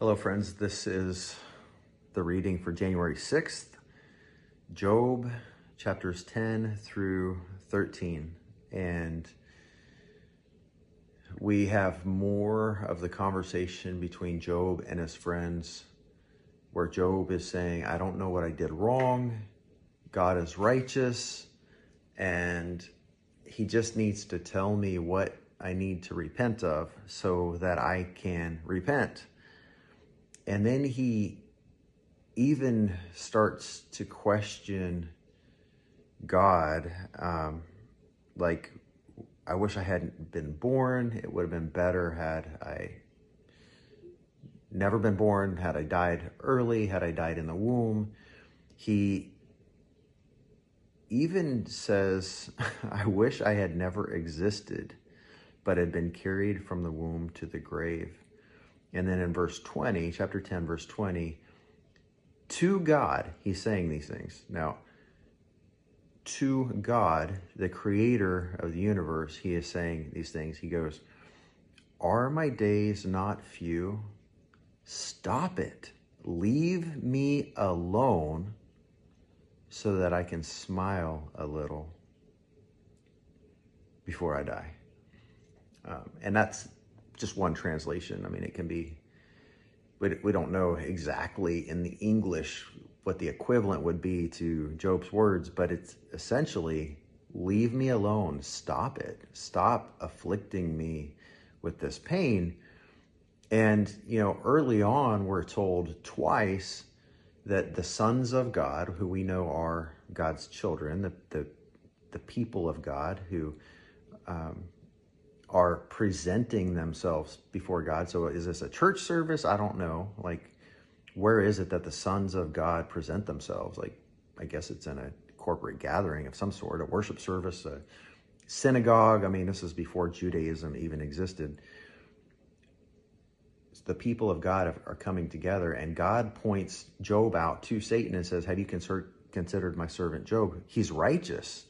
Hello, friends. This is the reading for January 6th, Job chapters 10 through 13. And we have more of the conversation between Job and his friends, where Job is saying, I don't know what I did wrong. God is righteous, and he just needs to tell me what I need to repent of so that I can repent. And then he even starts to question God. Um, like, I wish I hadn't been born. It would have been better had I never been born, had I died early, had I died in the womb. He even says, I wish I had never existed, but had been carried from the womb to the grave. And then in verse 20, chapter 10, verse 20, to God, he's saying these things. Now, to God, the creator of the universe, he is saying these things. He goes, Are my days not few? Stop it. Leave me alone so that I can smile a little before I die. Um, and that's just one translation. I mean, it can be, we, we don't know exactly in the English what the equivalent would be to Job's words, but it's essentially leave me alone, stop it, stop afflicting me with this pain. And, you know, early on, we're told twice that the sons of God, who we know are God's children, the, the, the people of God who um, are presenting themselves before God. So is this a church service? I don't know. Like, where is it that the sons of God present themselves? Like, I guess it's in a corporate gathering of some sort, a worship service, a synagogue. I mean, this is before Judaism even existed. The people of God are coming together, and God points Job out to Satan and says, Have you considered my servant Job? He's righteous.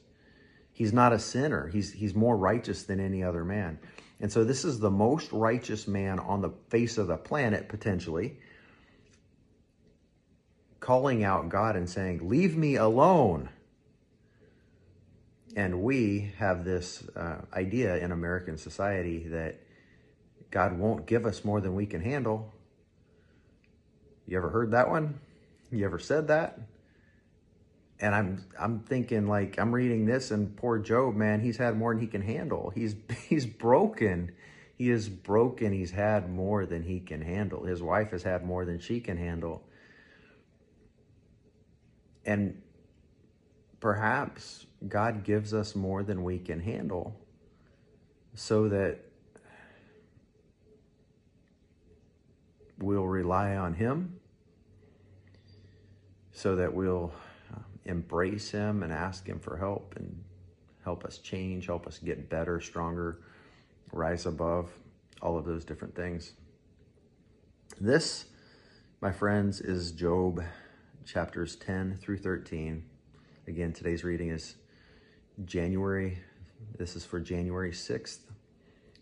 He's not a sinner. He's, he's more righteous than any other man. And so this is the most righteous man on the face of the planet, potentially, calling out God and saying, Leave me alone. And we have this uh, idea in American society that God won't give us more than we can handle. You ever heard that one? You ever said that? And I'm I'm thinking like I'm reading this and poor Job, man, he's had more than he can handle. He's he's broken. He is broken. He's had more than he can handle. His wife has had more than she can handle. And perhaps God gives us more than we can handle so that we'll rely on him so that we'll embrace Him and ask Him for help and help us change, help us get better, stronger, rise above, all of those different things. This, my friends, is Job chapters 10 through 13. Again, today's reading is January. This is for January 6th.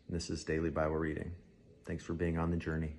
This is Daily Bible Reading. Thanks for being on the journey.